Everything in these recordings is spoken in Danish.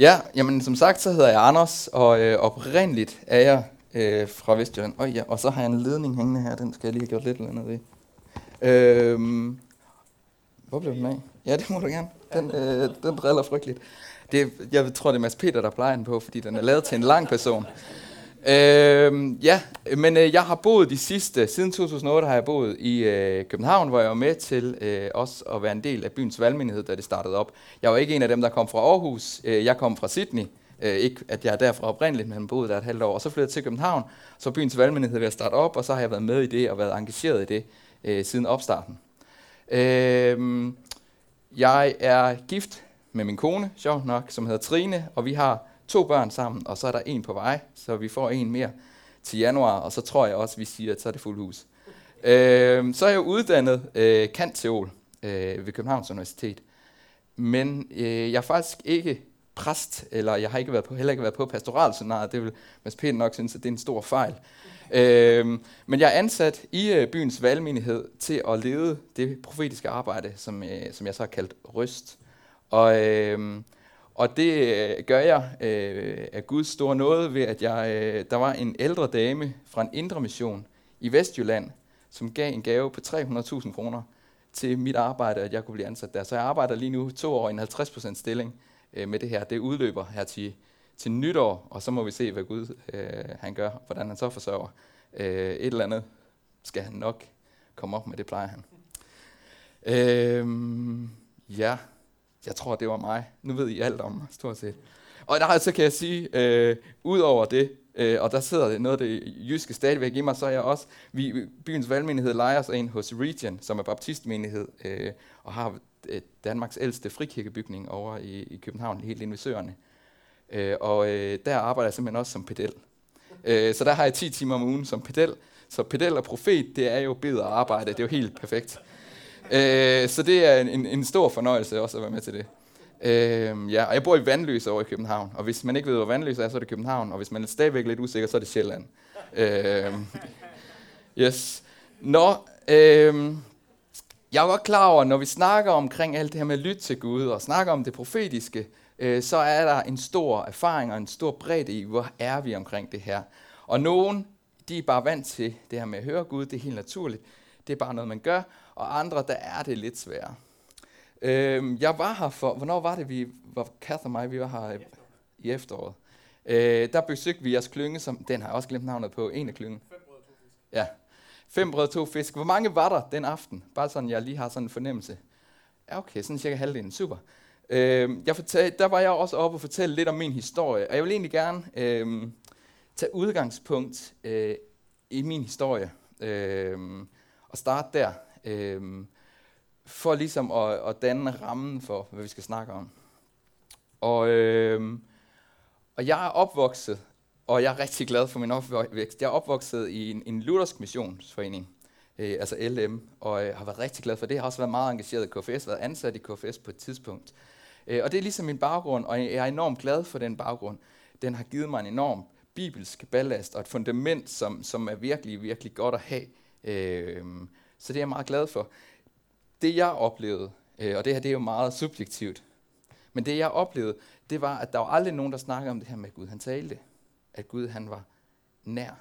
Ja, jamen som sagt, så hedder jeg Anders, og øh, oprindeligt er jeg øh, fra Vestjylland. Og, ja, og så har jeg en ledning hængende her, den skal jeg lige have gjort lidt eller andet ved. Øhm, hvor blev den af? Ja, det må du gerne. Den, øh, den driller frygteligt. Det, jeg tror, det er Mads Peter, der plejer den på, fordi den er lavet til en lang person. Øh, ja, men øh, jeg har boet de sidste, siden 2008 har jeg boet i øh, København, hvor jeg var med til øh, også at være en del af byens valgmenighed, da det startede op. Jeg var ikke en af dem, der kom fra Aarhus. Øh, jeg kom fra Sydney. Øh, ikke at jeg er derfra oprindeligt, men boede der et halvt år. Og så flyttede jeg til København, så byens valgmenighed ved at starte op, og så har jeg været med i det og været engageret i det øh, siden opstarten. Øh, jeg er gift med min kone, sjovt nok, som hedder Trine, og vi har to børn sammen, og så er der en på vej, så vi får en mere til januar, og så tror jeg også, vi siger, at så er det fuld hus. Øh, så er jeg uddannet øh, kantteol øh, ved Københavns Universitet, men øh, jeg er faktisk ikke præst, eller jeg har ikke været på, heller ikke været på pastoralseminaret, det vil Mads Peter nok synes, at det er en stor fejl. Øh, men jeg er ansat i øh, byens valgmenighed til at lede det profetiske arbejde, som, øh, som jeg så har kaldt Røst. Og øh, og det øh, gør jeg øh, af Guds store nåde ved, at jeg, øh, der var en ældre dame fra en indre mission i Vestjylland, som gav en gave på 300.000 kroner til mit arbejde, at jeg kunne blive ansat der. Så jeg arbejder lige nu to år i en 50% stilling øh, med det her. Det udløber her til, til nytår, og så må vi se, hvad Gud øh, han gør, hvordan han så forsørger. Øh, et eller andet skal han nok komme op med, det plejer han. Øh, ja, jeg tror, det var mig. Nu ved I alt om mig, stort set. Og der så kan jeg sige, øh, ud over det, øh, og der sidder det noget af det jyske stadigvæk i mig, så er jeg også, vi, byens valgmenighed leger sig ind hos Region, som er baptistmenighed, øh, og har øh, Danmarks ældste frikirkebygning over i, i København, helt inde ved Søerne. Øh, og øh, der arbejder jeg simpelthen også som pedel. Øh, så der har jeg 10 timer om ugen som pedel. Så pedel og profet, det er jo bedre arbejde, det er jo helt perfekt. Øh, så det er en, en stor fornøjelse også at være med til det. Øh, ja, og jeg bor i Vandløse over i København, og hvis man ikke ved, hvor Vandløse er, så er det København, og hvis man er stadigvæk lidt usikker, så er det Sjælland. Øh, yes. Nå, øh, jeg er godt klar over, når vi snakker omkring alt det her med at lytte til Gud, og snakker om det profetiske, øh, så er der en stor erfaring og en stor bredde i, hvor er vi omkring det her. Og nogen, de er bare vant til det her med at høre Gud, det er helt naturligt. Det er bare noget, man gør og andre, der er det lidt sværere. Øhm, jeg var her for, hvornår var det, vi var, Kath og mig, vi var her i, i efteråret. Øh, der besøgte vi jeres klynge, som, den har jeg også glemt navnet på, en af klyngen. Fem brød, to fisk. Ja, fem brød, to fisk. Hvor mange var der den aften? Bare sådan, jeg lige har sådan en fornemmelse. Ja, okay, sådan cirka halvdelen. Super. Øh, jeg fortalte, der var jeg også oppe og fortælle lidt om min historie, og jeg vil egentlig gerne øh, tage udgangspunkt øh, i min historie, øh, og starte der øh, for ligesom at, at danne rammen for, hvad vi skal snakke om. Og, øh, og jeg er opvokset, og jeg er rigtig glad for min opvækst. Jeg er opvokset i en, en luthersk missionsforening, øh, altså LM, og øh, har været rigtig glad for det. Jeg har også været meget engageret i KFS, været ansat i KFS på et tidspunkt. Øh, og det er ligesom min baggrund, og jeg er enormt glad for den baggrund. Den har givet mig en enorm bibelsk ballast og et fundament, som, som er virkelig, virkelig godt at have. Øh, så det er jeg meget glad for. Det jeg oplevede, øh, og det her det er jo meget subjektivt, men det jeg oplevede, det var, at der var aldrig nogen, der snakkede om det her med, at Gud han talte. At Gud han var nær.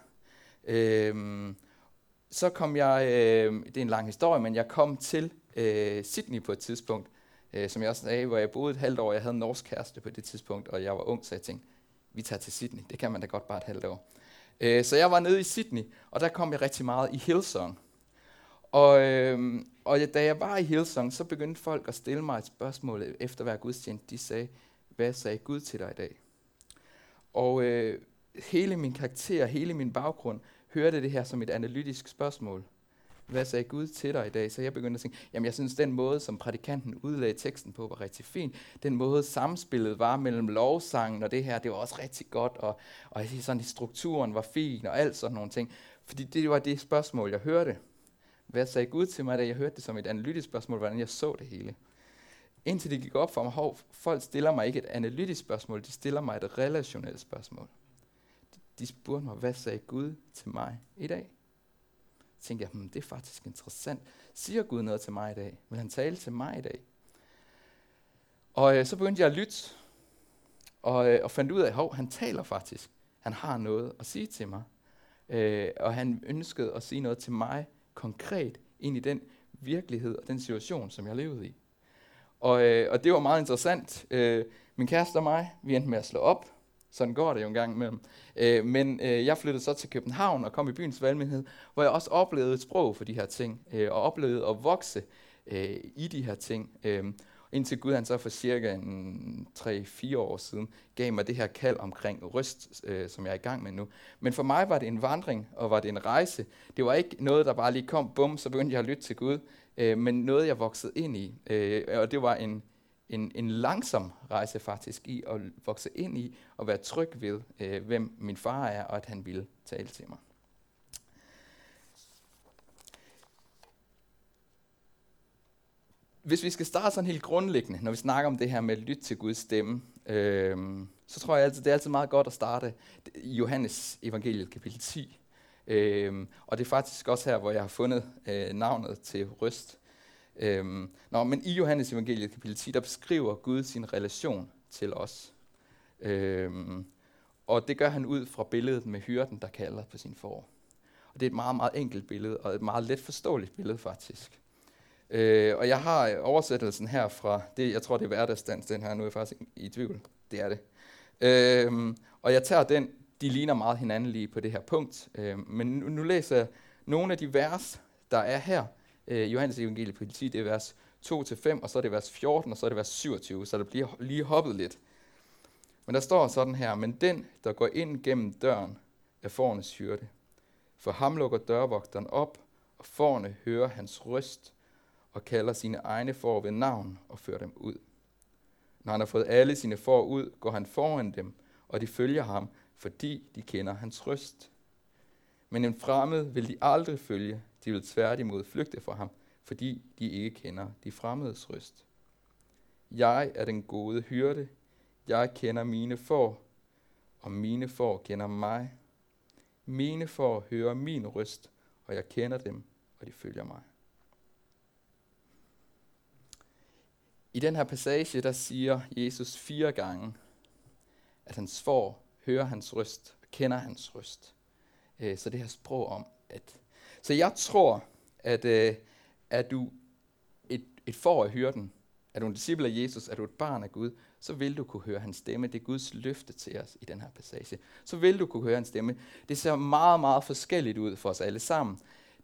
Øhm, så kom jeg, øh, det er en lang historie, men jeg kom til øh, Sydney på et tidspunkt, øh, som jeg også sagde, hvor jeg boede et halvt år. Jeg havde en norsk kæreste på det tidspunkt, og jeg var ung, så jeg tænkte, vi tager til Sydney. Det kan man da godt bare et halvt år. Øh, så jeg var nede i Sydney, og der kom jeg rigtig meget i Hillsong. Og, øh, og da jeg var i Hillsong, så begyndte folk at stille mig et spørgsmål efter hver gudstjeneste. De sagde, hvad sagde Gud til dig i dag? Og øh, hele min karakter, hele min baggrund, hørte det her som et analytisk spørgsmål. Hvad sagde Gud til dig i dag? Så jeg begyndte at tænke, jamen jeg synes, den måde, som prædikanten udlagde teksten på, var rigtig fin. Den måde, samspillet var mellem lovsangen og det her, det var også rigtig godt. Og, og sådan, strukturen var fin og alt sådan nogle ting. Fordi det var det spørgsmål, jeg hørte. Hvad sagde Gud til mig, da jeg hørte det som et analytisk spørgsmål, hvordan jeg så det hele? Indtil det gik op for mig, hov, folk stiller mig ikke et analytisk spørgsmål, de stiller mig et relationelt spørgsmål. De, de spurgte mig, hvad sagde Gud til mig i dag? Så tænkte jeg, hmm, det er faktisk interessant. Siger Gud noget til mig i dag? Vil han tale til mig i dag? Og øh, så begyndte jeg at lytte. og, øh, og fandt ud af, at han taler faktisk. Han har noget at sige til mig. Øh, og han ønskede at sige noget til mig konkret ind i den virkelighed og den situation, som jeg levede i. Og, øh, og det var meget interessant. Øh, min kæreste og mig, vi endte med at slå op. Sådan går det jo en gang imellem. Øh, men øh, jeg flyttede så til København og kom i byens valgmenighed, hvor jeg også oplevede et sprog for de her ting, øh, og oplevede at vokse øh, i de her ting. Øh, indtil Gud han så for cirka 3-4 år siden gav mig det her kald omkring røst, øh, som jeg er i gang med nu. Men for mig var det en vandring, og var det en rejse. Det var ikke noget, der bare lige kom, bum, så begyndte jeg at lytte til Gud, øh, men noget, jeg voksede ind i. Øh, og det var en, en, en langsom rejse faktisk i at vokse ind i og være tryg ved, øh, hvem min far er, og at han ville tale til mig. Hvis vi skal starte sådan helt grundlæggende, når vi snakker om det her med at lytte til Guds stemme, øh, så tror jeg altid, det er altid meget godt at starte i Johannes evangeliet kapitel 10. Øh, og det er faktisk også her, hvor jeg har fundet øh, navnet til røst. Øh, nå, men i Johannes evangeliet kapitel 10, der beskriver Gud sin relation til os. Øh, og det gør han ud fra billedet med hyrden, der kalder på sin får. Og det er et meget, meget enkelt billede, og et meget let forståeligt billede faktisk. Øh, og jeg har oversættelsen her fra, det, jeg tror det er hverdagsdans, den her, nu er jeg faktisk i tvivl. Det er det. Øh, og jeg tager den, de ligner meget hinanden lige på det her punkt. øh, men nu, nu læser jeg nogle af de vers, der er her, øh, Johannes evangeliet på 10, det er vers 2-5, og så er det vers 14, og så er det vers 27, så der bliver lige hoppet lidt. Men der står sådan her, men den, der går ind gennem døren, er fornes hyrde. For ham lukker dørvogteren op, og forne hører hans røst, og kalder sine egne får ved navn og fører dem ud. Når han har fået alle sine får ud, går han foran dem, og de følger ham, fordi de kender hans røst. Men en fremmed vil de aldrig følge, de vil tværtimod flygte fra ham, fordi de ikke kender de fremmedes røst. Jeg er den gode hyrde. Jeg kender mine får, og mine får kender mig. Mine får hører min røst, og jeg kender dem, og de følger mig. I den her passage, der siger Jesus fire gange, at hans får hører hans røst og kender hans røst. Øh, så det her sprog om, at så jeg tror, at øh, er du et, et for af hyrden, er du en disciple af Jesus, er du et barn af Gud, så vil du kunne høre hans stemme. Det er Guds løfte til os i den her passage. Så vil du kunne høre hans stemme. Det ser meget, meget forskelligt ud for os alle sammen.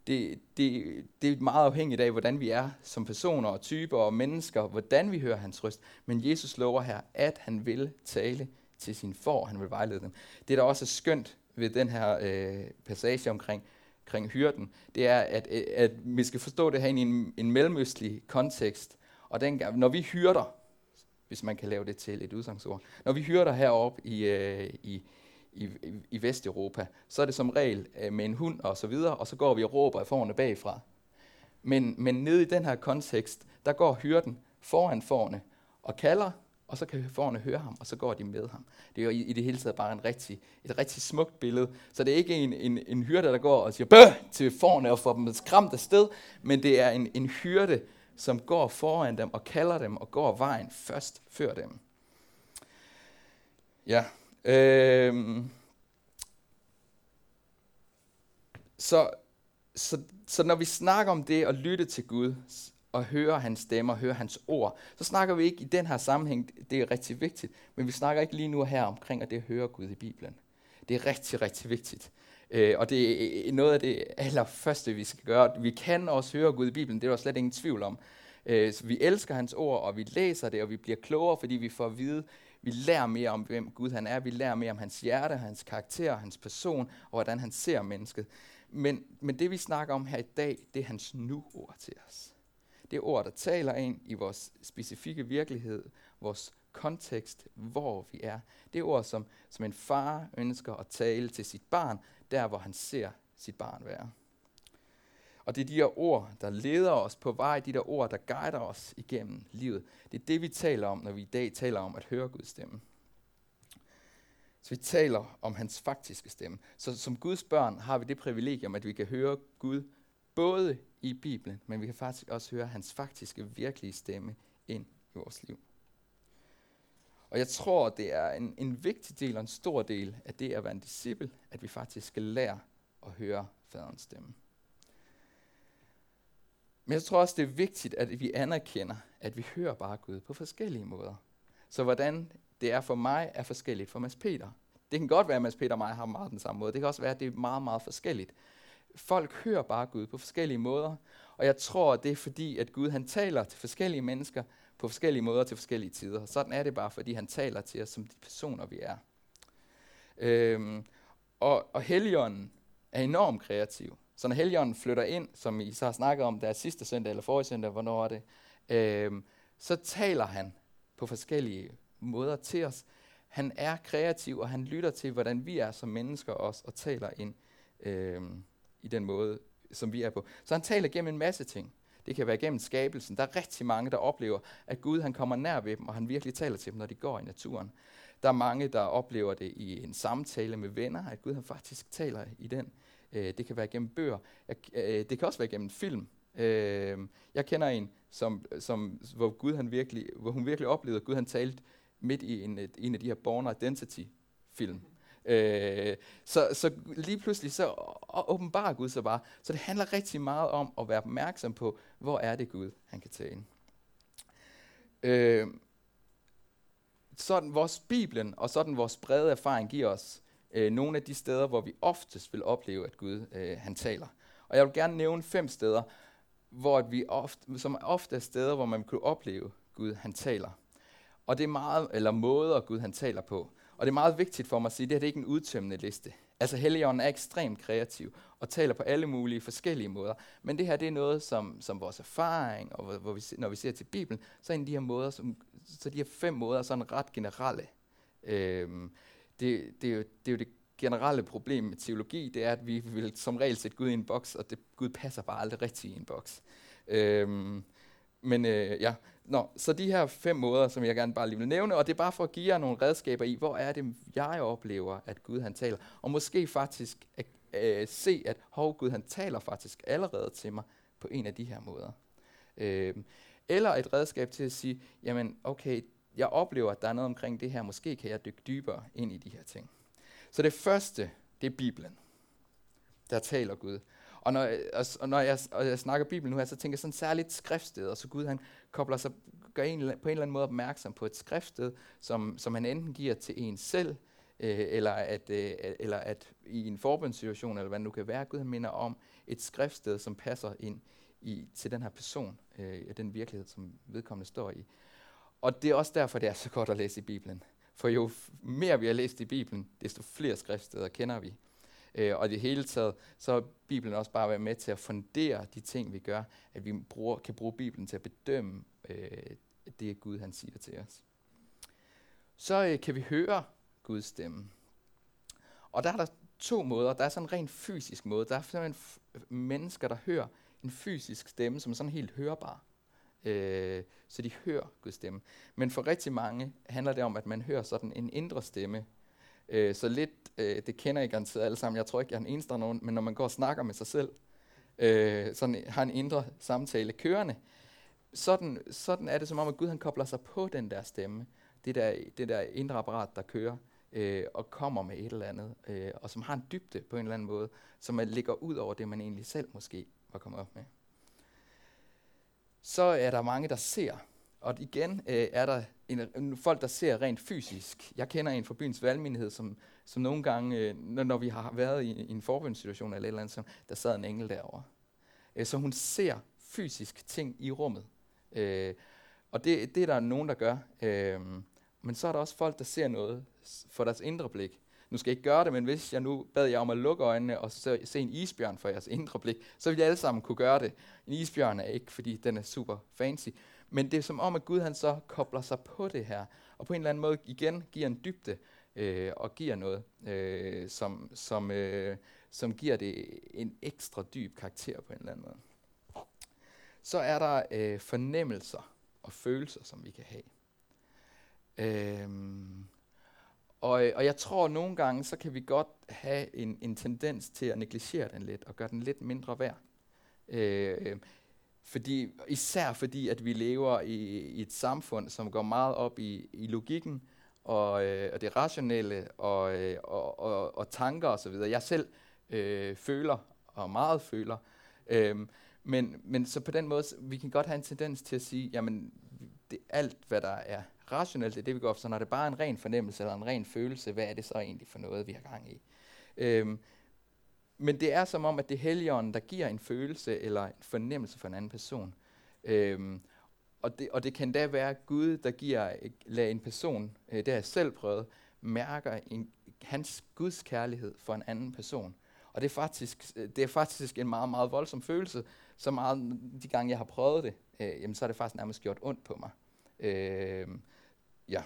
Det, det, det er meget afhængigt af, hvordan vi er som personer og typer og mennesker, hvordan vi hører hans røst. Men Jesus lover her, at han vil tale til sin for, han vil vejlede dem. Det, der også er skønt ved den her øh, passage omkring omkring hyrden, det er, at, øh, at vi skal forstå det her i en, en mellemøstlig kontekst. Og den, når vi hyrder, hvis man kan lave det til et udsangsord, når vi hyrder heroppe i, øh, i, i, i Vesteuropa, så er det som regel øh, med en hund og så videre, og så går vi og råber af forne bagfra. Men, men nede i den her kontekst, der går hyrden foran forne og kalder, og så kan forne høre ham, og så går de med ham. Det er jo i, i det hele taget bare en rigtig, et rigtig smukt billede. Så det er ikke en, en, en hyrde, der går og siger bøh til forne og får dem skræmt afsted, men det er en, en hyrde, som går foran dem og kalder dem og går vejen først før dem. Ja. Øhm. Så, så, så når vi snakker om det at lytte til Gud, og høre hans stemme og høre hans ord, så snakker vi ikke i den her sammenhæng, det er rigtig vigtigt, men vi snakker ikke lige nu her omkring, at det høre Gud i Bibelen. Det er rigtig, rigtig vigtigt. Øh, og det er noget af det allerførste, vi skal gøre. Vi kan også høre Gud i Bibelen, det er der slet ingen tvivl om. Øh, så vi elsker hans ord, og vi læser det, og vi bliver klogere, fordi vi får at vide, vi lærer mere om, hvem Gud han er. Vi lærer mere om hans hjerte, hans karakter, hans person, og hvordan han ser mennesket. Men, men det, vi snakker om her i dag, det er hans nu-ord til os. Det er ord, der taler ind i vores specifikke virkelighed, vores kontekst, hvor vi er. Det er ord, som, som en far ønsker at tale til sit barn, der hvor han ser sit barn være. Og det er de her ord, der leder os på vej, de der ord, der guider os igennem livet. Det er det, vi taler om, når vi i dag taler om at høre Guds stemme. Så vi taler om hans faktiske stemme. Så som Guds børn har vi det privilegium, at vi kan høre Gud både i Bibelen, men vi kan faktisk også høre hans faktiske, virkelige stemme ind i vores liv. Og jeg tror, det er en, en vigtig del og en stor del af det at være en disciple, at vi faktisk skal lære at høre faderens stemme. Men jeg tror også, det er vigtigt, at vi anerkender, at vi hører bare Gud på forskellige måder. Så hvordan det er for mig, er forskelligt for Mads Peter. Det kan godt være, at Mads Peter og mig har meget den samme måde. Det kan også være, at det er meget, meget forskelligt. Folk hører bare Gud på forskellige måder, og jeg tror, det er fordi, at Gud han taler til forskellige mennesker på forskellige måder til forskellige tider. Sådan er det bare, fordi han taler til os som de personer, vi er. Øhm, og, og Helligånden er enormt kreativ. Så når Helligånden flytter ind, som I så har snakket om, der er sidste søndag eller forrige søndag, hvornår er det, øhm, så taler han på forskellige måder til os. Han er kreativ, og han lytter til, hvordan vi er som mennesker også, og taler ind øhm, i den måde, som vi er på. Så han taler gennem en masse ting. Det kan være gennem skabelsen. Der er rigtig mange, der oplever, at Gud han kommer nær ved dem, og han virkelig taler til dem, når de går i naturen. Der er mange, der oplever det i en samtale med venner, at Gud han faktisk taler i den. Øh, det kan være gennem bøger. Øh, det kan også være gennem film. Øh, jeg kender en, som, som, hvor, Gud, han virkelig, hvor hun virkelig oplevede, at Gud han talte midt i en, en af de her Born Identity-film. Øh, så, så lige pludselig så åbenbarer Gud sig bare. Så det handler rigtig meget om at være opmærksom på, hvor er det Gud, han kan tale. ind. Øh, sådan vores Bibelen og sådan vores brede erfaring giver os øh, nogle af de steder, hvor vi oftest vil opleve, at Gud øh, han taler. Og jeg vil gerne nævne fem steder, hvor vi ofte, som ofte er steder, hvor man kan opleve, Gud han taler. Og det er meget, eller måder Gud han taler på. Og det er meget vigtigt for mig at sige, at det her det er ikke en udtømmende liste. Altså Helligånden er ekstremt kreativ og taler på alle mulige forskellige måder. Men det her det er noget, som, som vores erfaring, og hvor, hvor vi, når vi ser til Bibelen, så er en af de her måder, som, så de her fem måder sådan ret generelle. Øhm, det, det, er jo, det er jo det generelle problem med teologi, det er, at vi vil som regel sætte Gud i en boks, og det, Gud passer bare aldrig rigtigt i en boks. Øhm, men øh, ja, Nå, så de her fem måder, som jeg gerne bare lige vil nævne, og det er bare for at give jer nogle redskaber i, hvor er det, jeg oplever, at Gud han taler. Og måske faktisk at, øh, se, at hov, Gud han taler faktisk allerede til mig på en af de her måder. Øh, eller et redskab til at sige, jamen okay, jeg oplever, at der er noget omkring det her, måske kan jeg dykke dybere ind i de her ting. Så det første, det er Bibelen. Der taler Gud. Og når, og når jeg, og jeg snakker Bibelen nu her, så tænker jeg sådan særligt skriftsted, og så Gud han kobler sig, gør en, på en eller anden måde opmærksom på et skriftsted, som, som han enten giver til en selv, øh, eller, at, øh, eller at i en forbundssituation, eller hvad det nu kan være, Gud han minder om et skriftsted, som passer ind i, til den her person, øh, den virkelighed, som vedkommende står i. Og det er også derfor, det er så godt at læse i Bibelen. For jo mere vi har læst i Bibelen, desto flere skriftsteder kender vi. Øh, og i det hele taget, så er Bibelen også bare været med til at fundere de ting, vi gør, at vi bruger, kan bruge Bibelen til at bedømme øh, det, Gud han siger til os. Så øh, kan vi høre Guds stemme. Og der er der to måder. Der er sådan en rent fysisk måde. Der er simpelthen mennesker, der hører en fysisk stemme, som er sådan helt hørbar. Øh, så de hører Guds stemme. Men for rigtig mange handler det om, at man hører sådan en indre stemme. Øh, så lidt, øh, det kender I garanteret alle sammen. Jeg tror ikke, jeg er den eneste, der nogen, men når man går og snakker med sig selv, øh, sådan har en indre samtale kørende, sådan, sådan er det som om, at Gud han kobler sig på den der stemme. Det der, det der indre apparat, der kører øh, og kommer med et eller andet, øh, og som har en dybde på en eller anden måde, som ligger ud over det, man egentlig selv måske var kommet op med så er der mange, der ser. Og igen øh, er der en, en, folk, der ser rent fysisk. Jeg kender en fra byens valgmenighed, som, som nogle gange, øh, når, når vi har været i, i en forbundssituation eller et eller andet, så, der sad en engel derovre. Øh, så hun ser fysisk ting i rummet. Øh, og det, det er der nogen, der gør. Øh, men så er der også folk, der ser noget for deres indre blik. Nu skal jeg ikke gøre det, men hvis jeg nu bad jer om at lukke øjnene og se, se en isbjørn for jeres indre blik, så ville jeg alle sammen kunne gøre det. En isbjørn er ikke, fordi den er super fancy, men det er som om, at Gud han så kobler sig på det her, og på en eller anden måde igen giver en dybde, øh, og giver noget, øh, som, som, øh, som giver det en ekstra dyb karakter på en eller anden måde. Så er der øh, fornemmelser og følelser, som vi kan have. Øh, og, øh, og jeg tror, at nogle gange, så kan vi godt have en, en tendens til at negligere den lidt, og gøre den lidt mindre værd. Øh, fordi, især fordi, at vi lever i, i et samfund, som går meget op i, i logikken, og, øh, og det rationelle og, øh, og, og, og tanker osv. Jeg selv øh, føler, og meget føler. Øh, men, men så på den måde, vi kan godt have en tendens til at sige, jamen det, alt hvad der er rationelt, det er det vi går op, så når det bare er en ren fornemmelse eller en ren følelse, hvad er det så egentlig for noget, vi har gang i? Øhm, men det er som om, at det er Helligånden, der giver en følelse eller en fornemmelse for en anden person. Øhm, og, det, og det kan da være Gud, der giver, lader en person, øh, det har jeg selv prøvet, mærker en, hans Guds kærlighed for en anden person. Og det er, faktisk, øh, det er faktisk en meget, meget voldsom følelse. Så meget de gange, jeg har prøvet det, øh, jamen, så har det faktisk nærmest gjort ondt på mig. Øh, ja.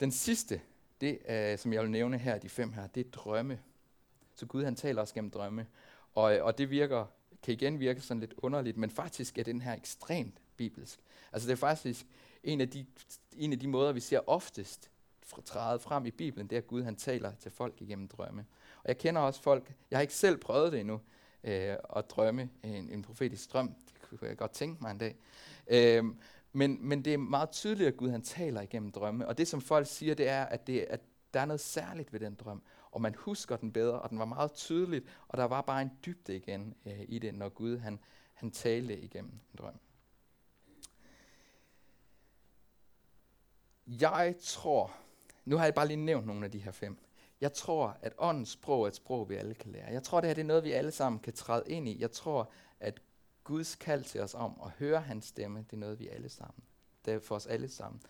Den sidste, det er, som jeg vil nævne her, de fem her, det er drømme. Så Gud han taler også gennem drømme. Og, øh, og det virker, kan igen virke sådan lidt underligt, men faktisk er den her ekstremt bibelsk. Altså det er faktisk en af de, en af de måder, vi ser oftest træde frem i Bibelen, det er, at Gud han taler til folk igennem drømme. Og jeg kender også folk, jeg har ikke selv prøvet det endnu, øh, at drømme en, en profetisk drøm. Det kunne jeg godt tænke mig en dag. Øh, men, men det er meget tydeligt, at Gud han taler igennem drømme. Og det, som folk siger, det er, at, det, at der er noget særligt ved den drøm, og man husker den bedre, og den var meget tydeligt, og der var bare en dybde igen øh, i det, når Gud han, han talte igennem en drøm. Jeg tror, nu har jeg bare lige nævnt nogle af de her fem. Jeg tror, at åndens sprog er et sprog, vi alle kan lære. Jeg tror, det her det er noget, vi alle sammen kan træde ind i. Jeg tror, at Guds kald til os om at høre hans stemme, det er noget, vi alle sammen. Det er for os alle sammen.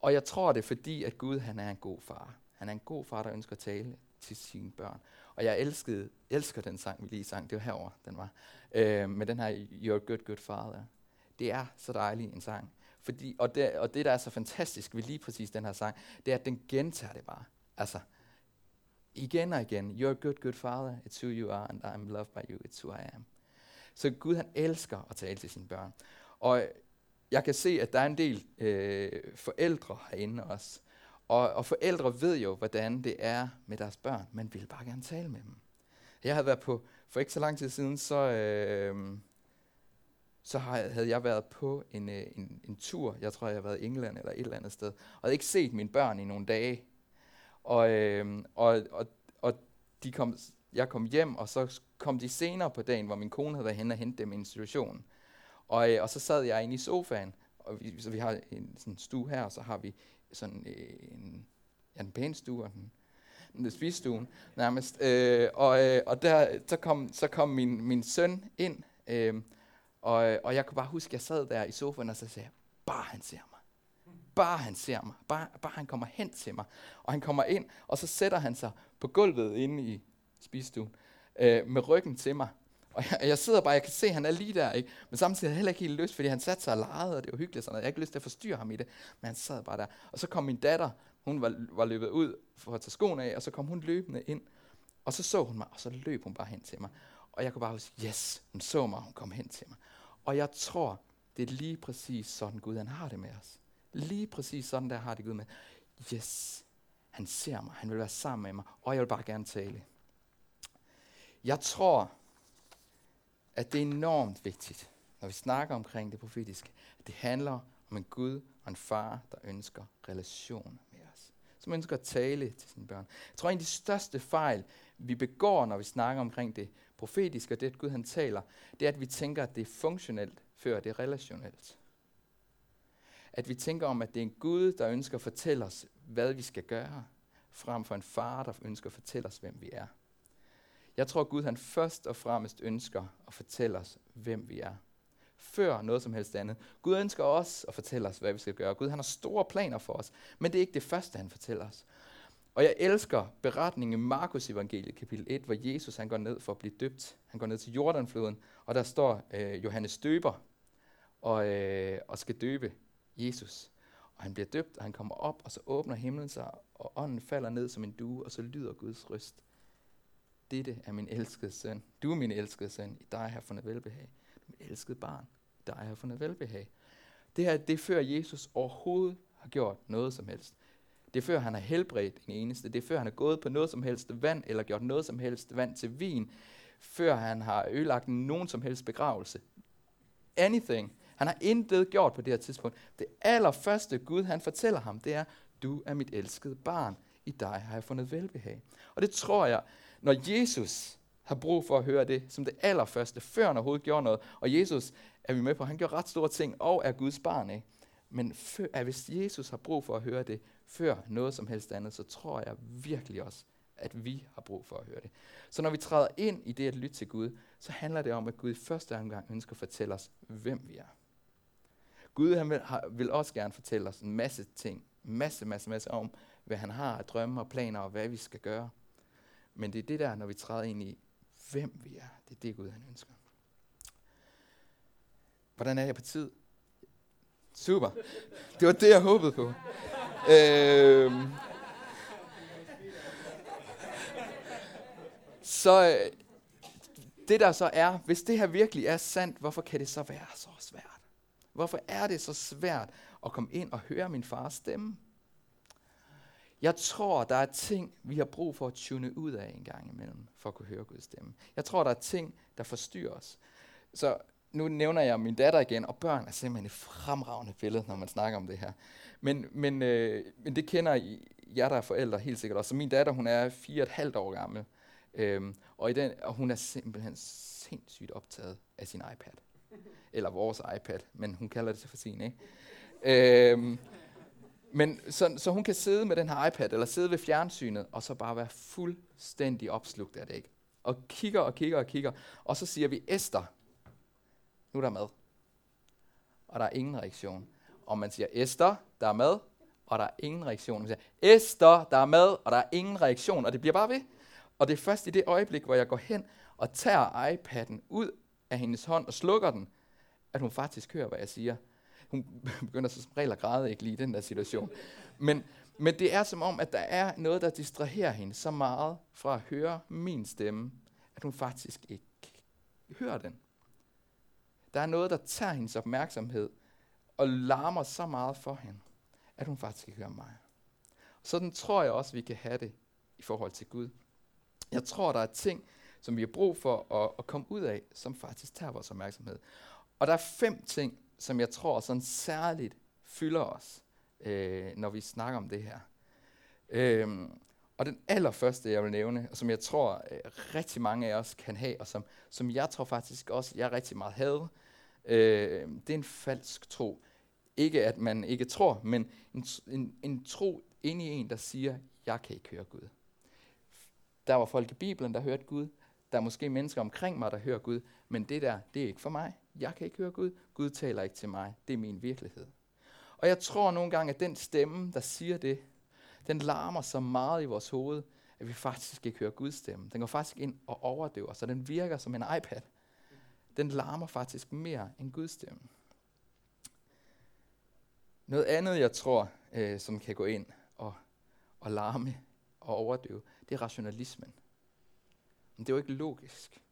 Og jeg tror det, fordi at Gud han er en god far. Han er en god far, der ønsker at tale til sine børn. Og jeg elskede, elsker den sang, vi lige sang. Det var herover den var. Øh, med den her You're a good, good father. Det er så dejlig en sang. Fordi, og, det, og det, der er så fantastisk ved lige præcis den her sang, det er, at den gentager det bare. Altså, igen og igen. You're a good, good father. It's who you are, and I'm loved by you. It's who I am. Så Gud, han elsker at tale til sine børn. Og jeg kan se, at der er en del øh, forældre herinde også. Og, og forældre ved jo, hvordan det er med deres børn, men vil bare gerne tale med dem. Jeg havde været på, for ikke så lang tid siden, så, øh, så havde jeg været på en, øh, en, en tur. Jeg tror, jeg har været i England eller et eller andet sted. Og havde ikke set mine børn i nogle dage. Og, øh, og, og, og de kom, jeg kom hjem, og så kom de senere på dagen, hvor min kone havde været hen og hentet dem i institutionen. Og, øh, og så sad jeg inde i sofaen, og vi, så vi har en sådan stue her, og så har vi sådan øh, en, ja, en pæn stue, og den, den spisestuen nærmest. Øh, og øh, og der, så kom, så kom min, min søn ind, øh, og, øh, og jeg kunne bare huske, at jeg sad der i sofaen, og så sagde jeg, bare han ser mig. Bare han ser mig. Bare, bare han kommer hen til mig. Og han kommer ind, og så sætter han sig på gulvet inde i spisestuen, øh, med ryggen til mig. Og jeg, jeg sidder bare, jeg kan se, at han er lige der, ikke? men samtidig har jeg heller ikke helt lyst, fordi han satte sig og legede, og det var hyggeligt. Sådan noget. Jeg har ikke lyst til at forstyrre ham i det, men han sad bare der. Og så kom min datter, hun var, var løbet ud for at tage skoen af, og så kom hun løbende ind. Og så så hun mig, og så løb hun bare hen til mig. Og jeg kunne bare huske, yes, hun så mig, hun kom hen til mig. Og jeg tror, det er lige præcis sådan Gud, han har det med os. Lige præcis sådan der har det Gud med. Yes, han ser mig, han vil være sammen med mig, og jeg vil bare gerne tale. Jeg tror, at det er enormt vigtigt, når vi snakker omkring det profetiske, at det handler om en Gud og en far, der ønsker relation med os. Som ønsker at tale til sine børn. Jeg tror, en af de største fejl, vi begår, når vi snakker omkring det profetiske og det, at Gud han taler, det er, at vi tænker, at det er funktionelt, før det er relationelt. At vi tænker om, at det er en Gud, der ønsker at fortælle os, hvad vi skal gøre, frem for en far, der ønsker at fortælle os, hvem vi er. Jeg tror, Gud han først og fremmest ønsker at fortælle os, hvem vi er. Før noget som helst andet. Gud ønsker os at fortælle os, hvad vi skal gøre. Gud han har store planer for os, men det er ikke det første, han fortæller os. Og jeg elsker beretningen i Markus evangeliet, kapitel 1, hvor Jesus han går ned for at blive døbt. Han går ned til Jordanfloden, og der står øh, Johannes døber og, øh, og skal døbe Jesus. Og han bliver døbt, og han kommer op, og så åbner himlen sig, og ånden falder ned som en due, og så lyder Guds røst. Dette er min elskede søn. Du er min elskede søn. I dig har jeg fundet velbehag. Du er min elskede barn. I dig har jeg fundet velbehag. Det her, det er før Jesus overhovedet har gjort noget som helst. Det er før han har helbredt en eneste. Det er før han har gået på noget som helst vand, eller gjort noget som helst vand til vin. Før han har ødelagt nogen som helst begravelse. Anything. Han har intet gjort på det her tidspunkt. Det allerførste Gud, han fortæller ham, det er, du er mit elskede barn. I dig har jeg fundet velbehag. Og det tror jeg, når Jesus har brug for at høre det som det allerførste, før han overhovedet gjorde noget. Og Jesus er vi med på, han gjorde ret store ting og er Guds barn. Ikke? Men før, at hvis Jesus har brug for at høre det, før noget som helst andet, så tror jeg virkelig også, at vi har brug for at høre det. Så når vi træder ind i det at lytte til Gud, så handler det om, at Gud i første omgang ønsker at fortælle os, hvem vi er. Gud han vil, har, vil også gerne fortælle os en masse ting, masse, masse, masse om, hvad han har af drømme og planer og hvad vi skal gøre. Men det er det der, når vi træder ind i, hvem vi er. Det er det, Gud han ønsker. Hvordan er jeg på tid? Super. Det var det, jeg håbede på. øhm. Så øh, det der så er, hvis det her virkelig er sandt, hvorfor kan det så være så svært? Hvorfor er det så svært at komme ind og høre min fars stemme? Jeg tror, der er ting, vi har brug for at tune ud af en gang imellem, for at kunne høre Guds stemme. Jeg tror, der er ting, der forstyrrer os. Så nu nævner jeg min datter igen, og børn er simpelthen et fremragende billede, når man snakker om det her. Men, men, øh, men det kender I, jer, der er forældre, helt sikkert også. Så min datter, hun er fire og et halvt år gammel, øhm, og, i den, og hun er simpelthen sindssygt optaget af sin iPad. Eller vores iPad, men hun kalder det for sin, ikke? Øhm, men så, så hun kan sidde med den her iPad, eller sidde ved fjernsynet, og så bare være fuldstændig opslugt af det, ikke? Og kigger og kigger og kigger, og så siger vi, Esther, nu er der mad. Og der er ingen reaktion. Og man siger, Esther, der er mad, og der er ingen reaktion. Man siger, Esther, der er mad, og der er ingen reaktion. Og det bliver bare ved. Og det er først i det øjeblik, hvor jeg går hen og tager iPad'en ud af hendes hånd og slukker den, at hun faktisk hører, hvad jeg siger. Hun begynder så som regel at græde ikke lige i den der situation. Men, men det er som om, at der er noget, der distraherer hende så meget fra at høre min stemme, at hun faktisk ikke hører den. Der er noget, der tager hendes opmærksomhed og larmer så meget for hende, at hun faktisk ikke hører mig. Sådan tror jeg også, vi kan have det i forhold til Gud. Jeg tror, der er ting, som vi har brug for at, at komme ud af, som faktisk tager vores opmærksomhed. Og der er fem ting, som jeg tror sådan særligt fylder os, øh, når vi snakker om det her. Øhm, og den allerførste, jeg vil nævne, og som jeg tror øh, rigtig mange af os kan have, og som, som jeg tror faktisk også, jeg rigtig meget havde, øh, det er en falsk tro. Ikke at man ikke tror, men en, en, en tro inde i en, der siger, jeg kan ikke høre Gud. Der var folk i Bibelen, der hørte Gud. Der er måske mennesker omkring mig, der hører Gud. Men det der, det er ikke for mig. Jeg kan ikke høre Gud. Gud taler ikke til mig. Det er min virkelighed. Og jeg tror nogle gange, at den stemme, der siger det, den larmer så meget i vores hoved, at vi faktisk ikke hører Guds stemme. Den går faktisk ind og overdøver, så den virker som en iPad. Den larmer faktisk mere end Guds stemme. Noget andet, jeg tror, øh, som kan gå ind og, og larme og overdøve, det er rationalismen. Men det er jo ikke logisk.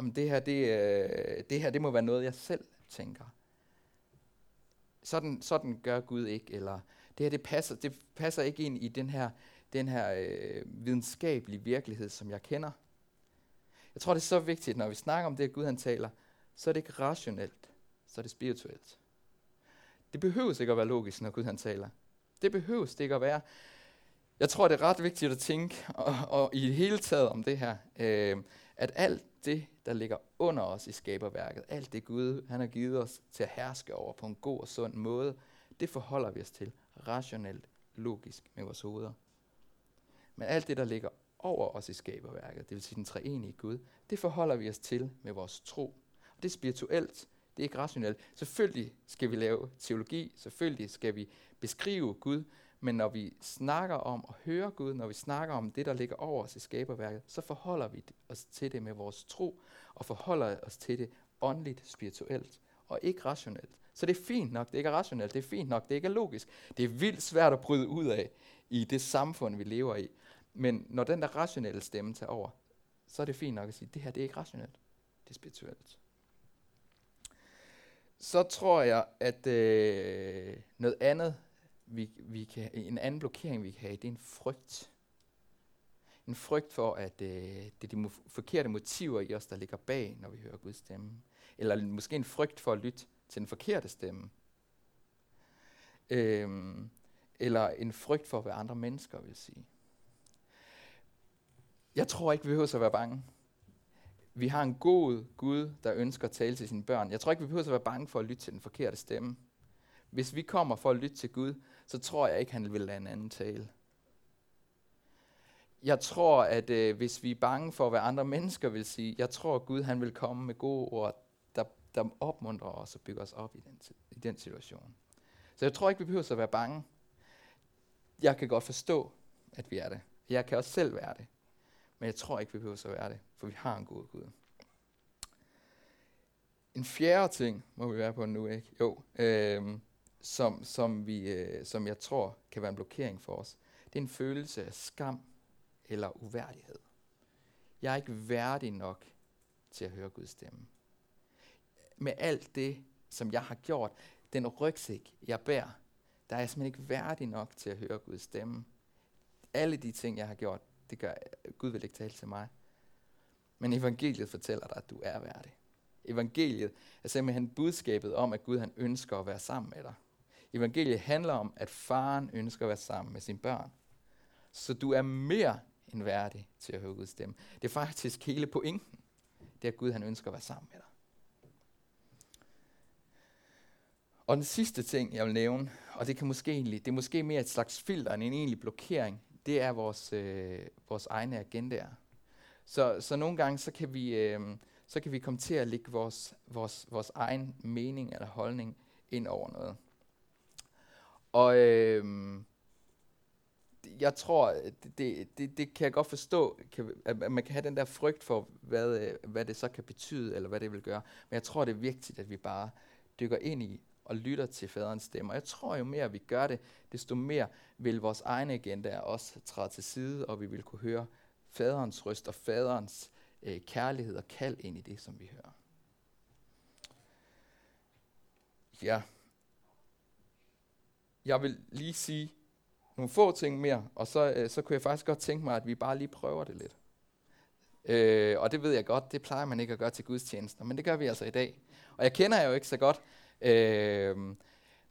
Jamen det her, det, øh, det her, det må være noget, jeg selv tænker. Sådan, sådan gør Gud ikke, eller det her, det passer, det passer ikke ind i den her, den her øh, videnskabelige virkelighed, som jeg kender. Jeg tror, det er så vigtigt, når vi snakker om det, at Gud han taler, så er det ikke rationelt, så er det spirituelt. Det behøves ikke at være logisk, når Gud han taler. Det behøves det ikke at være. Jeg tror, det er ret vigtigt at tænke, og, og i det hele taget om det her, øh, at alt det, der ligger under os i skaberværket, alt det Gud, han har givet os til at herske over på en god og sund måde, det forholder vi os til rationelt, logisk med vores hoveder. Men alt det, der ligger over os i skaberværket, det vil sige den treenige Gud, det forholder vi os til med vores tro. Og det er spirituelt, det er ikke rationelt. Selvfølgelig skal vi lave teologi, selvfølgelig skal vi beskrive Gud, men når vi snakker om at høre Gud, når vi snakker om det, der ligger over os i skaberværket, så forholder vi os til det med vores tro, og forholder os til det åndeligt, spirituelt, og ikke rationelt. Så det er fint nok, det ikke er rationelt, det er fint nok, det ikke er logisk. Det er vildt svært at bryde ud af i det samfund, vi lever i. Men når den der rationelle stemme tager over, så er det fint nok at sige, det her det er ikke rationelt, det er spirituelt. Så tror jeg, at øh, noget andet, vi, vi kan, en anden blokering, vi kan have, det er en frygt. En frygt for, at øh, det er de forkerte motiver i os, der ligger bag, når vi hører Guds stemme. Eller måske en frygt for at lytte til den forkerte stemme. Øhm, eller en frygt for, hvad andre mennesker vil sige. Jeg tror ikke, vi behøver at være bange. Vi har en god Gud, der ønsker at tale til sine børn. Jeg tror ikke, vi behøver at være bange for at lytte til den forkerte stemme. Hvis vi kommer for at lytte til Gud, så tror jeg ikke, han vil lade en anden tale. Jeg tror, at øh, hvis vi er bange for, hvad andre mennesker vil sige, jeg tror, at Gud han vil komme med gode ord, der, der opmuntrer os og bygger os op i den, i den situation. Så jeg tror ikke, vi behøver at være bange. Jeg kan godt forstå, at vi er det. Jeg kan også selv være det. Men jeg tror ikke, vi behøver at være det, for vi har en god Gud. En fjerde ting må vi være på nu, ikke? Jo, øh, som, som, vi, øh, som jeg tror kan være en blokering for os. Det er en følelse af skam eller uværdighed. Jeg er ikke værdig nok til at høre Guds stemme. Med alt det, som jeg har gjort, den rygsæk, jeg bærer, der er jeg simpelthen ikke værdig nok til at høre Guds stemme. Alle de ting, jeg har gjort, det gør, Gud vil ikke tale til mig. Men evangeliet fortæller dig, at du er værdig. Evangeliet er simpelthen budskabet om, at Gud han ønsker at være sammen med dig. Evangeliet handler om, at faren ønsker at være sammen med sine børn. Så du er mere end værdig til at høre Guds stemme. Det er faktisk hele pointen. Det er, at Gud han ønsker at være sammen med dig. Og den sidste ting, jeg vil nævne, og det, kan måske egentlig, det er måske mere et slags filter end en egentlig blokering, det er vores, øh, vores egne agendaer. Så, så nogle gange, så kan, vi, øh, så kan vi komme til at lægge vores, vores, vores egen mening eller holdning ind over noget. Og øh, jeg tror, det, det, det kan jeg godt forstå, kan, at man kan have den der frygt for, hvad, øh, hvad det så kan betyde, eller hvad det vil gøre. Men jeg tror, det er vigtigt, at vi bare dykker ind i og lytter til faderens stemme. Og jeg tror, jo mere vi gør det, desto mere vil vores egne agenda også træde til side, og vi vil kunne høre faderens røst og faderens øh, kærlighed og kald ind i det, som vi hører. Ja. Jeg vil lige sige nogle få ting mere, og så, øh, så kunne jeg faktisk godt tænke mig, at vi bare lige prøver det lidt. Øh, og det ved jeg godt, det plejer man ikke at gøre til gudstjenester, men det gør vi altså i dag. Og jeg kender jer jo ikke så godt, øh,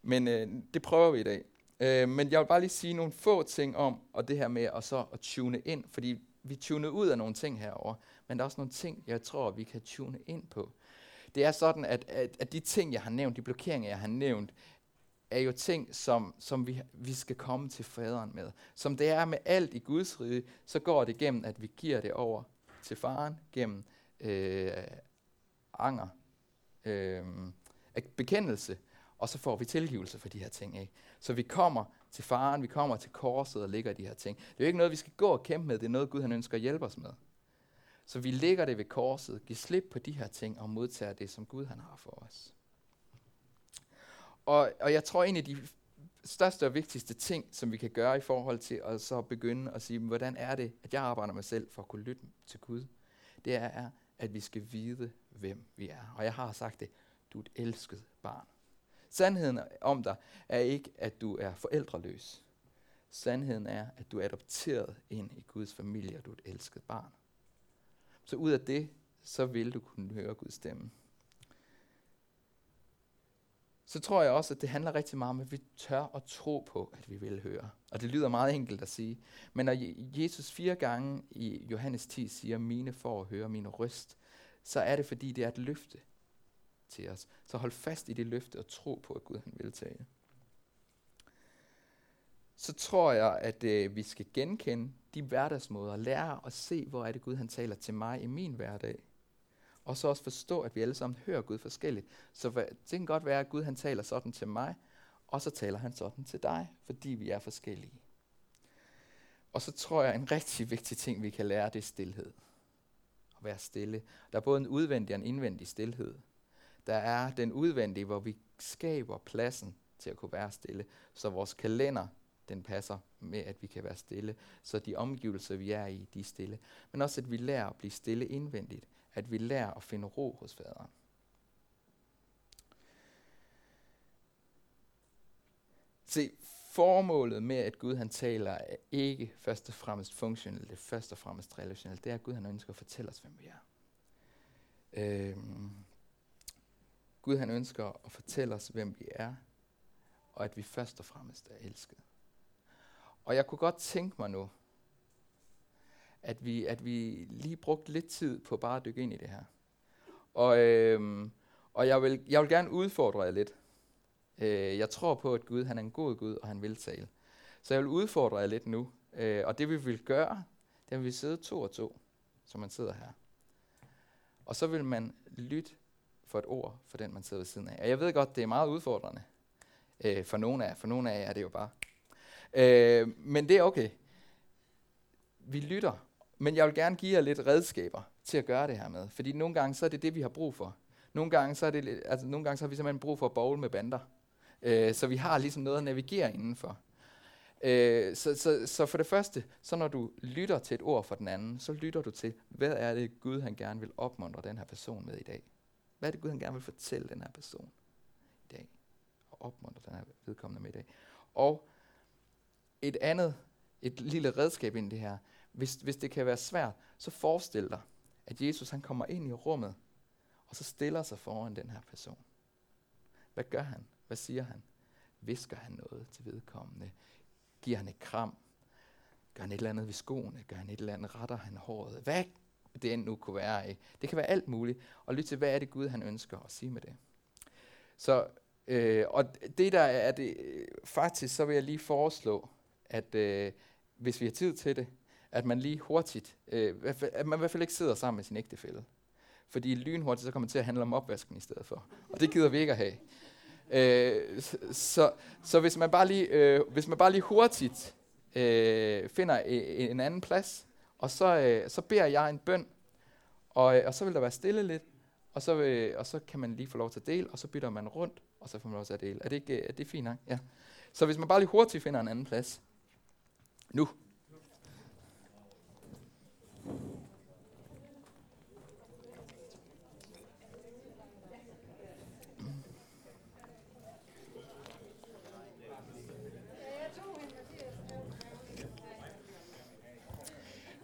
men øh, det prøver vi i dag. Øh, men jeg vil bare lige sige nogle få ting om, og det her med at så at tune ind, fordi vi tuner ud af nogle ting herover, men der er også nogle ting, jeg tror, vi kan tune ind på. Det er sådan, at, at, at de ting, jeg har nævnt, de blokeringer, jeg har nævnt, er jo ting, som, som vi, vi skal komme til faderen med. Som det er med alt i Guds rige, så går det gennem, at vi giver det over til faren gennem øh, anger, øh, bekendelse, og så får vi tilgivelse for de her ting. Ikke? Så vi kommer til faren, vi kommer til korset og ligger de her ting. Det er jo ikke noget, vi skal gå og kæmpe med, det er noget, Gud han ønsker at hjælpe os med. Så vi ligger det ved korset, giver slip på de her ting og modtager det, som Gud han har for os. Og, og jeg tror, en af de største og vigtigste ting, som vi kan gøre i forhold til at så begynde at sige, hvordan er det, at jeg arbejder mig selv for at kunne lytte til Gud, det er, at vi skal vide, hvem vi er. Og jeg har sagt det, du er et elsket barn. Sandheden om dig er ikke, at du er forældreløs. Sandheden er, at du er adopteret ind i Guds familie, og du er et elsket barn. Så ud af det, så vil du kunne høre Guds stemme så tror jeg også, at det handler rigtig meget om, at vi tør at tro på, at vi vil høre. Og det lyder meget enkelt at sige. Men når Jesus fire gange i Johannes 10 siger, mine for at høre min røst, så er det fordi, det er et løfte til os. Så hold fast i det løfte og tro på, at Gud han vil tale. Så tror jeg, at øh, vi skal genkende de hverdagsmåder, lære at se, hvor er det Gud han taler til mig i min hverdag. Og så også forstå, at vi alle sammen hører Gud forskelligt. Så det kan godt være, at Gud han taler sådan til mig, og så taler han sådan til dig, fordi vi er forskellige. Og så tror jeg, at en rigtig vigtig ting, vi kan lære, det er stillhed. At være stille. Der er både en udvendig og en indvendig stillhed. Der er den udvendige, hvor vi skaber pladsen til at kunne være stille, så vores kalender den passer med, at vi kan være stille, så de omgivelser, vi er i, de er stille. Men også, at vi lærer at blive stille indvendigt, at vi lærer at finde ro hos faderen. Se, formålet med, at Gud han taler, er ikke først og fremmest funktionelt, det er først og fremmest relationelt. Det er, at Gud han ønsker at fortælle os, hvem vi er. Øhm, Gud han ønsker at fortælle os, hvem vi er, og at vi først og fremmest er elsket. Og jeg kunne godt tænke mig nu, at vi, at vi lige brugte lidt tid på bare at dykke ind i det her. Og, øhm, og jeg, vil, jeg vil gerne udfordre jer lidt. Øh, jeg tror på, at Gud han er en god Gud, og han vil tale. Så jeg vil udfordre jer lidt nu. Øh, og det vi vil gøre, det er, at vi sidder to og to, som man sidder her. Og så vil man lytte for et ord for den, man sidder ved siden af. Og jeg ved godt, det er meget udfordrende øh, for nogle af For nogle af jer er det jo bare. Øh, men det er okay. Vi lytter, men jeg vil gerne give jer lidt redskaber til at gøre det her med. Fordi nogle gange, så er det det, vi har brug for. Nogle gange, så, er det, altså, nogle gange, så har vi simpelthen brug for at bowl med bander. Øh, så vi har ligesom noget at navigere indenfor. Øh, så, så, så for det første, så når du lytter til et ord fra den anden, så lytter du til, hvad er det Gud han gerne vil opmuntre den her person med i dag? Hvad er det Gud han gerne vil fortælle den her person i dag? Og opmuntre den her vedkommende med i dag. Og et andet, et lille redskab ind i det her, hvis, hvis det kan være svært, så forestil dig, at Jesus han kommer ind i rummet, og så stiller sig foran den her person. Hvad gør han? Hvad siger han? Visker han noget til vedkommende? Giver han et kram? Gør han et eller andet ved skoene? Gør han et eller andet? Retter han håret? Hvad det end nu kunne være. Ikke? Det kan være alt muligt. Og lyt til, hvad er det Gud, han ønsker at sige med det. Så, øh, og det der er det, øh, faktisk så vil jeg lige foreslå, at øh, hvis vi har tid til det, at man lige hurtigt, øh, at man i hvert fald ikke sidder sammen med sin ægtefælle. Fordi lynhurtigt, så kommer det til at handle om opvasken i stedet for. Og det gider vi ikke at have. Øh, så, så hvis man bare lige, øh, hvis man bare lige hurtigt øh, finder en, en anden plads, og så, øh, så beder jeg en bøn, og, øh, og så vil der være stille lidt, og så, øh, og så kan man lige få lov til at dele, og så bytter man rundt, og så får man lov til at dele. Er det ikke øh, er det fint nok? Ja. Så hvis man bare lige hurtigt finder en anden plads. Nu.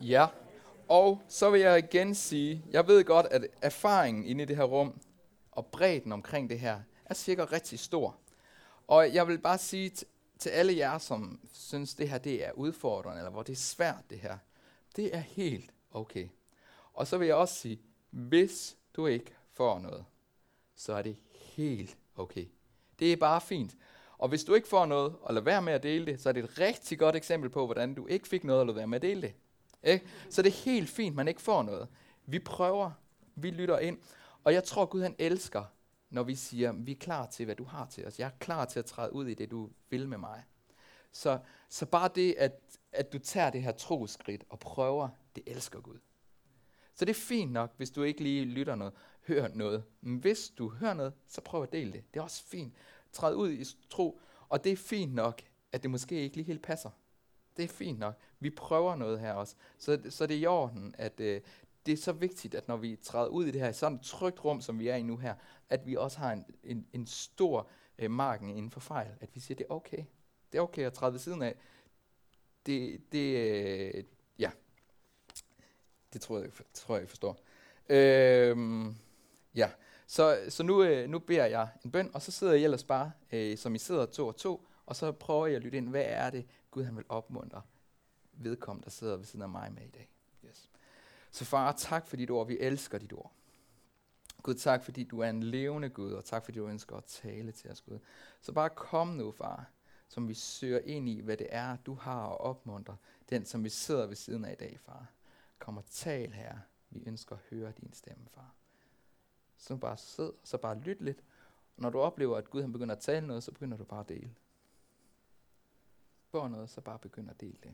Ja, og så vil jeg igen sige, jeg ved godt, at erfaringen inde i det her rum, og bredden omkring det her, er sikkert rigtig stor. Og jeg vil bare sige til alle jer, som synes, det her det er udfordrende, eller hvor det er svært det her, det er helt okay. Og så vil jeg også sige, hvis du ikke får noget, så er det helt okay. Det er bare fint. Og hvis du ikke får noget, og lader være med at dele det, så er det et rigtig godt eksempel på, hvordan du ikke fik noget, og lade være med at dele det. Ikke? Så det er helt fint, man ikke får noget. Vi prøver, vi lytter ind, og jeg tror, Gud han elsker, når vi siger, vi er klar til, hvad du har til os. Jeg er klar til at træde ud i det, du vil med mig. Så, så bare det, at, at du tager det her troskridt og prøver, det elsker Gud. Så det er fint nok, hvis du ikke lige lytter noget, hører noget. Men hvis du hører noget, så prøv at dele det. Det er også fint. Træd ud i tro, og det er fint nok, at det måske ikke lige helt passer. Det er fint nok. Vi prøver noget her også. Så, så det er i orden, at øh, det er så vigtigt, at når vi træder ud i det her sådan et trygt rum, som vi er i nu her, at vi også har en, en, en stor øh, marken inden for fejl. At vi siger, det er okay. Det er okay at træde ved siden af. Det, det øh, ja. Det tror jeg, tror jeg, I forstår. Øh, ja. Så, så nu, øh, nu beder jeg en bøn, og så sidder jeg ellers bare, øh, som I sidder to og to, og så prøver jeg at lytte ind, hvad er det, Gud han vil opmuntre vedkommende, der sidder ved siden af mig med i dag. Yes. Så far, tak for dit ord. Vi elsker dit ord. Gud, tak fordi du er en levende Gud, og tak fordi du ønsker at tale til os, Gud. Så bare kom nu, far, som vi søger ind i, hvad det er, du har at opmuntre den, som vi sidder ved siden af i dag, far. Kom og tal her. Vi ønsker at høre din stemme, far. Så bare sid, så bare lyt lidt. Og når du oplever, at Gud han begynder at tale noget, så begynder du bare at dele spørger noget, så bare begynd at dele det.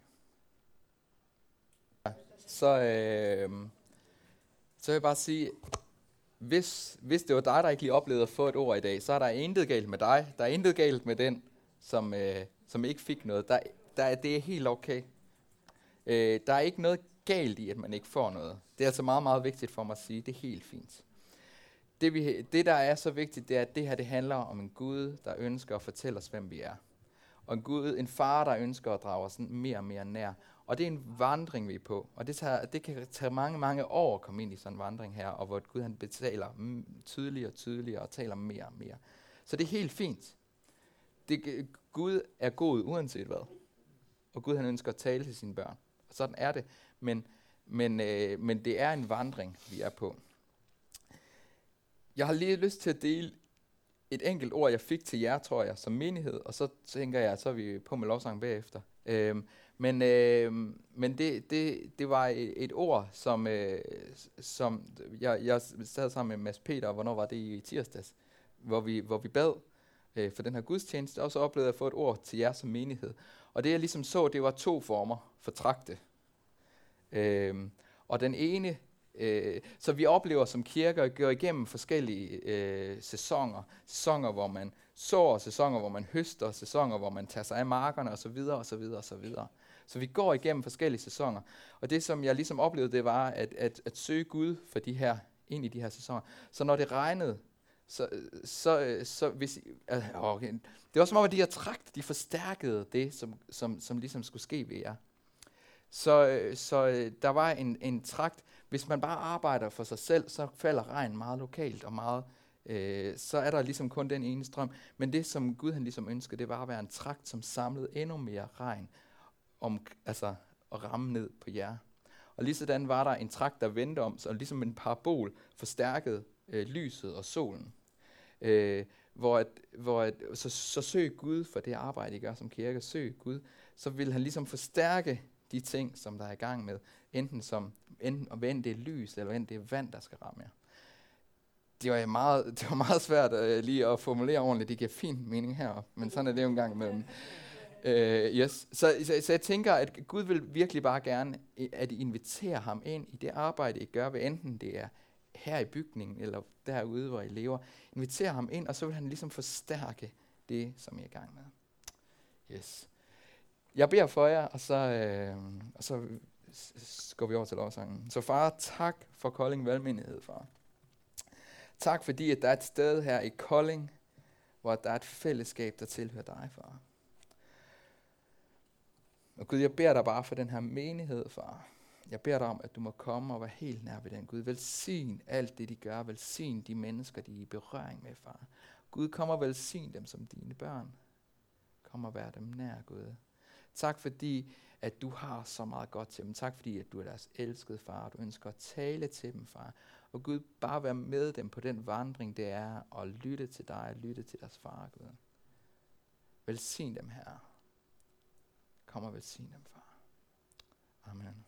Så, øh, så vil jeg bare sige, hvis, hvis det var dig, der ikke lige oplevede at få et ord i dag, så er der intet galt med dig. Der er intet galt med den, som, øh, som ikke fik noget. Der, der, det er helt okay. Øh, der er ikke noget galt i, at man ikke får noget. Det er altså meget, meget vigtigt for mig at sige. Det er helt fint. Det, vi, det der er så vigtigt, det er, at det her det handler om en Gud, der ønsker at fortælle os, hvem vi er og en Gud, en far, der ønsker at drage os mere og mere nær. Og det er en vandring, vi er på. Og det, tager, det kan tage mange, mange år at komme ind i sådan en vandring her, og hvor Gud han betaler tydeligere og tydeligere og taler mere og mere. Så det er helt fint. Det, Gud er god uanset hvad. og Gud han ønsker at tale til sine børn. Og sådan er det, men, men, øh, men det er en vandring, vi er på. Jeg har lige lyst til at dele et enkelt ord, jeg fik til jer, tror jeg, som menighed, og så tænker jeg, så er vi på med lovsang bagefter. Øhm, men øhm, men det, det, det var et, et ord, som, øh, som jeg, jeg sad sammen med Mads Peter, og hvornår var det i tirsdags, hvor vi, hvor vi bad øh, for den her gudstjeneste, og så oplevede jeg at få et ord til jer som menighed. Og det jeg ligesom så, det var to former for trakte. Øhm, og den ene, øh, så vi oplever som kirker at gå igennem forskellige øh, sæsoner. Sæsoner, hvor man sår, sæsoner, hvor man høster, sæsoner, hvor man tager sig af markerne osv. osv. osv. Så vi går igennem forskellige sæsoner. Og det, som jeg ligesom oplevede, det var at, at, at søge Gud for de her, ind i de her sæsoner. Så når det regnede, så, så, så hvis, øh, okay. det var som om, at de her trakt, de forstærkede det, som, som, som ligesom skulle ske ved jer. Så, øh, så øh, der var en, en trakt, hvis man bare arbejder for sig selv, så falder regn meget lokalt og meget, øh, så er der ligesom kun den ene strøm. Men det, som Gud han ligesom ønskede, det var at være en trakt, som samlede endnu mere regn, om, altså og ramme ned på jer. Og lige sådan var der en trakt, der vendte om, så ligesom en parabol forstærkede øh, lyset og solen. Øh, hvor, at, hvor at, så, så søg Gud for det arbejde, I gør som kirke, søg Gud, så vil han ligesom forstærke de ting, som der er i gang med, enten som enten om det er lys, eller enten det er vand, der skal ramme jer. Det var meget, det var meget svært uh, lige at formulere ordentligt. Det giver fin mening her, men sådan er det jo en gang imellem. Uh, yes. så, så, så jeg tænker, at Gud vil virkelig bare gerne, at I inviterer ham ind i det arbejde, I gør, hvad enten det er her i bygningen, eller derude, hvor I lever. Inviterer ham ind, og så vil han ligesom forstærke det, som I er i gang med. Yes. Jeg beder for jer, og så, øh, og så går vi over til lovsangen. Så far, tak for Kolding Valgmenighed, far. Tak fordi, at der er et sted her i Kolding, hvor der er et fællesskab, der tilhører dig, far. Og Gud, jeg beder dig bare for den her menighed, far. Jeg beder dig om, at du må komme og være helt nær ved den. Gud, velsign alt det, de gør. Velsign de mennesker, de er i berøring med, far. Gud, kom og velsign dem som dine børn. Kom og vær dem nær, Gud. Tak fordi, at du har så meget godt til dem. Tak fordi, at du er deres elskede far. Du ønsker at tale til dem, far. Og Gud, bare være med dem på den vandring, det er at lytte til dig og lytte til deres far, Gud. Velsign dem, her. Kom og velsign dem, far. Amen.